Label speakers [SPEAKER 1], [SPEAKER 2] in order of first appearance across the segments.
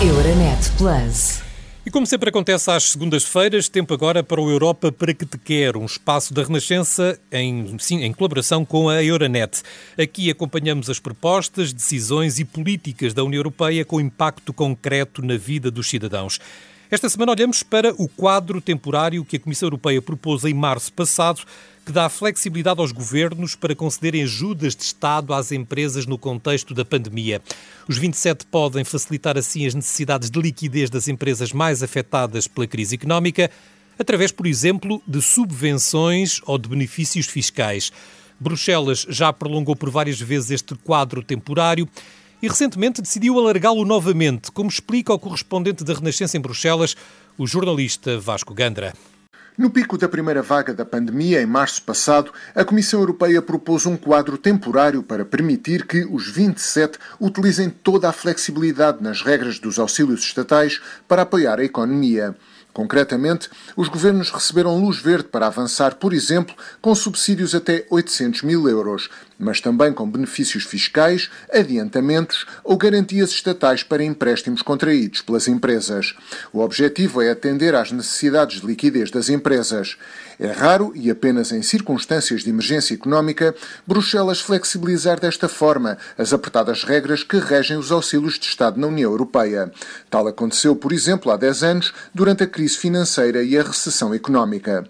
[SPEAKER 1] Euronet Plus.
[SPEAKER 2] E como sempre acontece às segundas-feiras, tempo agora para o Europa para que te quer, um espaço da Renascença em, sim, em colaboração com a Euronet. Aqui acompanhamos as propostas, decisões e políticas da União Europeia com impacto concreto na vida dos cidadãos. Esta semana olhamos para o quadro temporário que a Comissão Europeia propôs em março passado que dá flexibilidade aos governos para concederem ajudas de Estado às empresas no contexto da pandemia. Os 27 podem facilitar assim as necessidades de liquidez das empresas mais afetadas pela crise económica, através, por exemplo, de subvenções ou de benefícios fiscais. Bruxelas já prolongou por várias vezes este quadro temporário e recentemente decidiu alargá-lo novamente, como explica o correspondente da Renascença em Bruxelas, o jornalista Vasco Gandra.
[SPEAKER 3] No pico da primeira vaga da pandemia, em março passado, a Comissão Europeia propôs um quadro temporário para permitir que os 27 utilizem toda a flexibilidade nas regras dos auxílios estatais para apoiar a economia. Concretamente, os governos receberam luz verde para avançar, por exemplo, com subsídios até 800 mil euros, mas também com benefícios fiscais, adiantamentos ou garantias estatais para empréstimos contraídos pelas empresas. O objetivo é atender às necessidades de liquidez das empresas. É raro e apenas em circunstâncias de emergência económica Bruxelas flexibilizar desta forma as apertadas regras que regem os auxílios de Estado na União Europeia. Tal aconteceu, por exemplo, há 10 anos, durante a crise financeira e a recessão económica.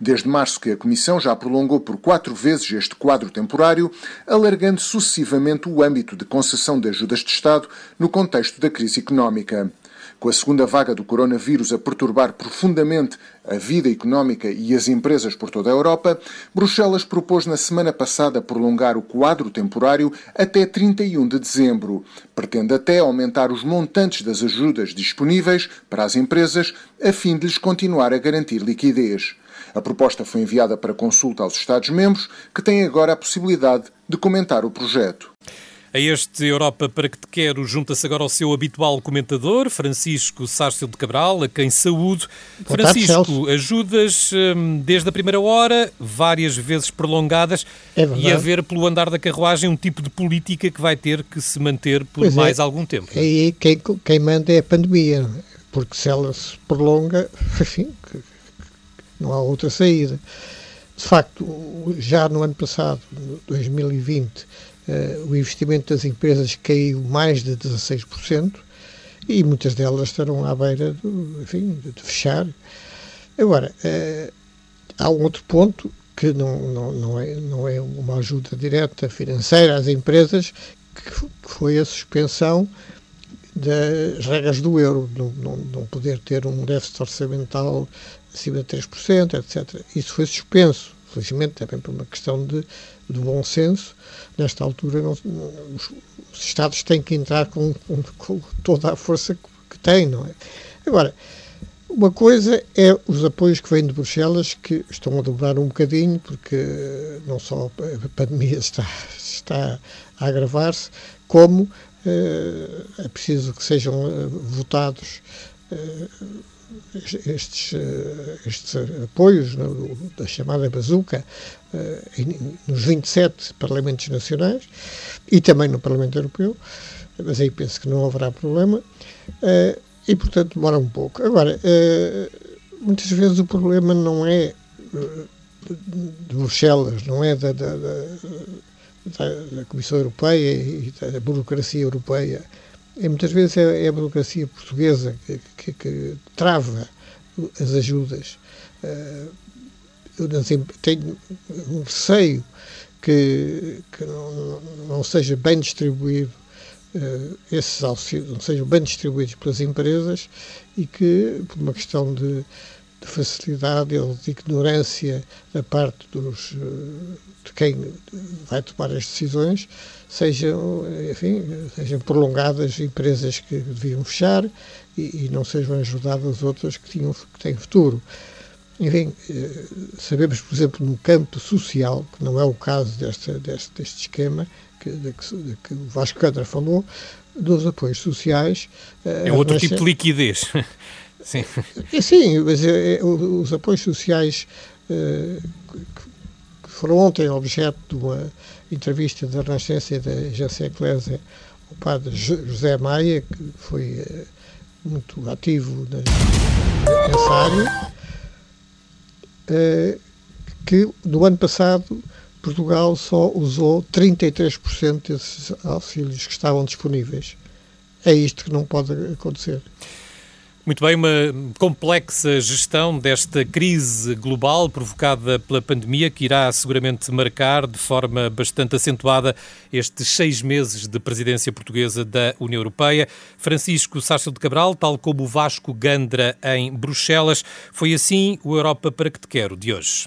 [SPEAKER 3] Desde março que a Comissão já prolongou por quatro vezes este quadro temporário, alargando sucessivamente o âmbito de concessão de ajudas de Estado no contexto da crise económica. Com a segunda vaga do coronavírus a perturbar profundamente a vida económica e as empresas por toda a Europa, Bruxelas propôs na semana passada prolongar o quadro temporário até 31 de dezembro. Pretende até aumentar os montantes das ajudas disponíveis para as empresas, a fim de lhes continuar a garantir liquidez. A proposta foi enviada para consulta aos Estados-membros, que têm agora a possibilidade de comentar o projeto.
[SPEAKER 2] A este Europa para que te quero junta-se agora o seu habitual comentador, Francisco Sárcio de Cabral, a quem saúdo.
[SPEAKER 4] Boa
[SPEAKER 2] Francisco,
[SPEAKER 4] tarde,
[SPEAKER 2] ajudas hum, desde a primeira hora, várias vezes prolongadas,
[SPEAKER 4] É
[SPEAKER 2] e a ver pelo andar da carruagem um tipo de política que vai ter que se manter por
[SPEAKER 4] Pois é.
[SPEAKER 2] mais algum tempo.
[SPEAKER 4] Aí quem, quem manda é a pandemia, é? porque se ela se prolonga, enfim, não há outra saída. De facto, já no ano passado, no 2020, eh, o investimento das empresas caiu mais de 16% e muitas delas estarão à beira do, enfim, de, fechar. Agora, eh, há um outro ponto que não, não, não, é, não é uma ajuda direta financeira às empresas, que foi a suspensão das regras do euro, não, não, não poder ter um déficit orçamental acima de 3%, etc. Isso foi suspenso, felizmente também por uma questão de, de bom senso. Nesta altura, não- os, os Estados têm que entrar com, com- com toda a força que, que têm, não é? Agora, uma coisa é os apoios que vêm de Bruxelas, que estão a dobrar um bocadinho, porque não só a pandemia está, está a agravar-se, como eh, é preciso que sejam eh, votados eh, estes, eh, estes apoios da chamada bazuca eh, nos 27 Parlamentos Nacionais e também no Parlamento Europeu, mas aí penso que não haverá problema. Eh, e, portanto, demora um pouco. Agora, muitas vezes o problema não é de, Bruxelas, não é da, da, da- da Comissão Europeia e da burocracia europeia. É, muitas vezes é, é a burocracia portuguesa que, que- que trava as ajudas. Eh, eu tenho um receio que, que não, não seja bem distribuído eh, esses auxílios não sejam bem distribuídos pelas empresas e que, por uma questão de, de facilidade ou de ignorância da parte dos, eh, de quem vai tomar as decisões, sejam, enfim, sejam prolongadas empresas que deviam fechar e, e não sejam ajudadas outras que, tinham, que têm futuro. Enfim, eh, sabemos, por exemplo, no campo social, que não é o caso desta, deste, deste esquema que, de, que, de que o Vasco Câmara falou, dos apoios sociais. eh,
[SPEAKER 2] É outro tipo de liquidez. Sim.
[SPEAKER 4] Sim, mas é, o- os apoios sociais eh, que, que foram ontem objeto de uma entrevista da Renascença e da Agência Eclésia o padre José Maia, que foi muito ativo nessa área, que no ano passado Portugal só usou 33% desses auxílios que estavam disponíveis. É isto que não pode acontecer.
[SPEAKER 2] Muito bem, uma complexa gestão desta crise global provocada pela pandemia que irá seguramente marcar de forma bastante acentuada estes seis meses de presidência portuguesa da União Europeia. Francisco Sárcio de Cabral, tal como o Vasco Gandra em Bruxelas, foi assim o Europa para que te quero de hoje.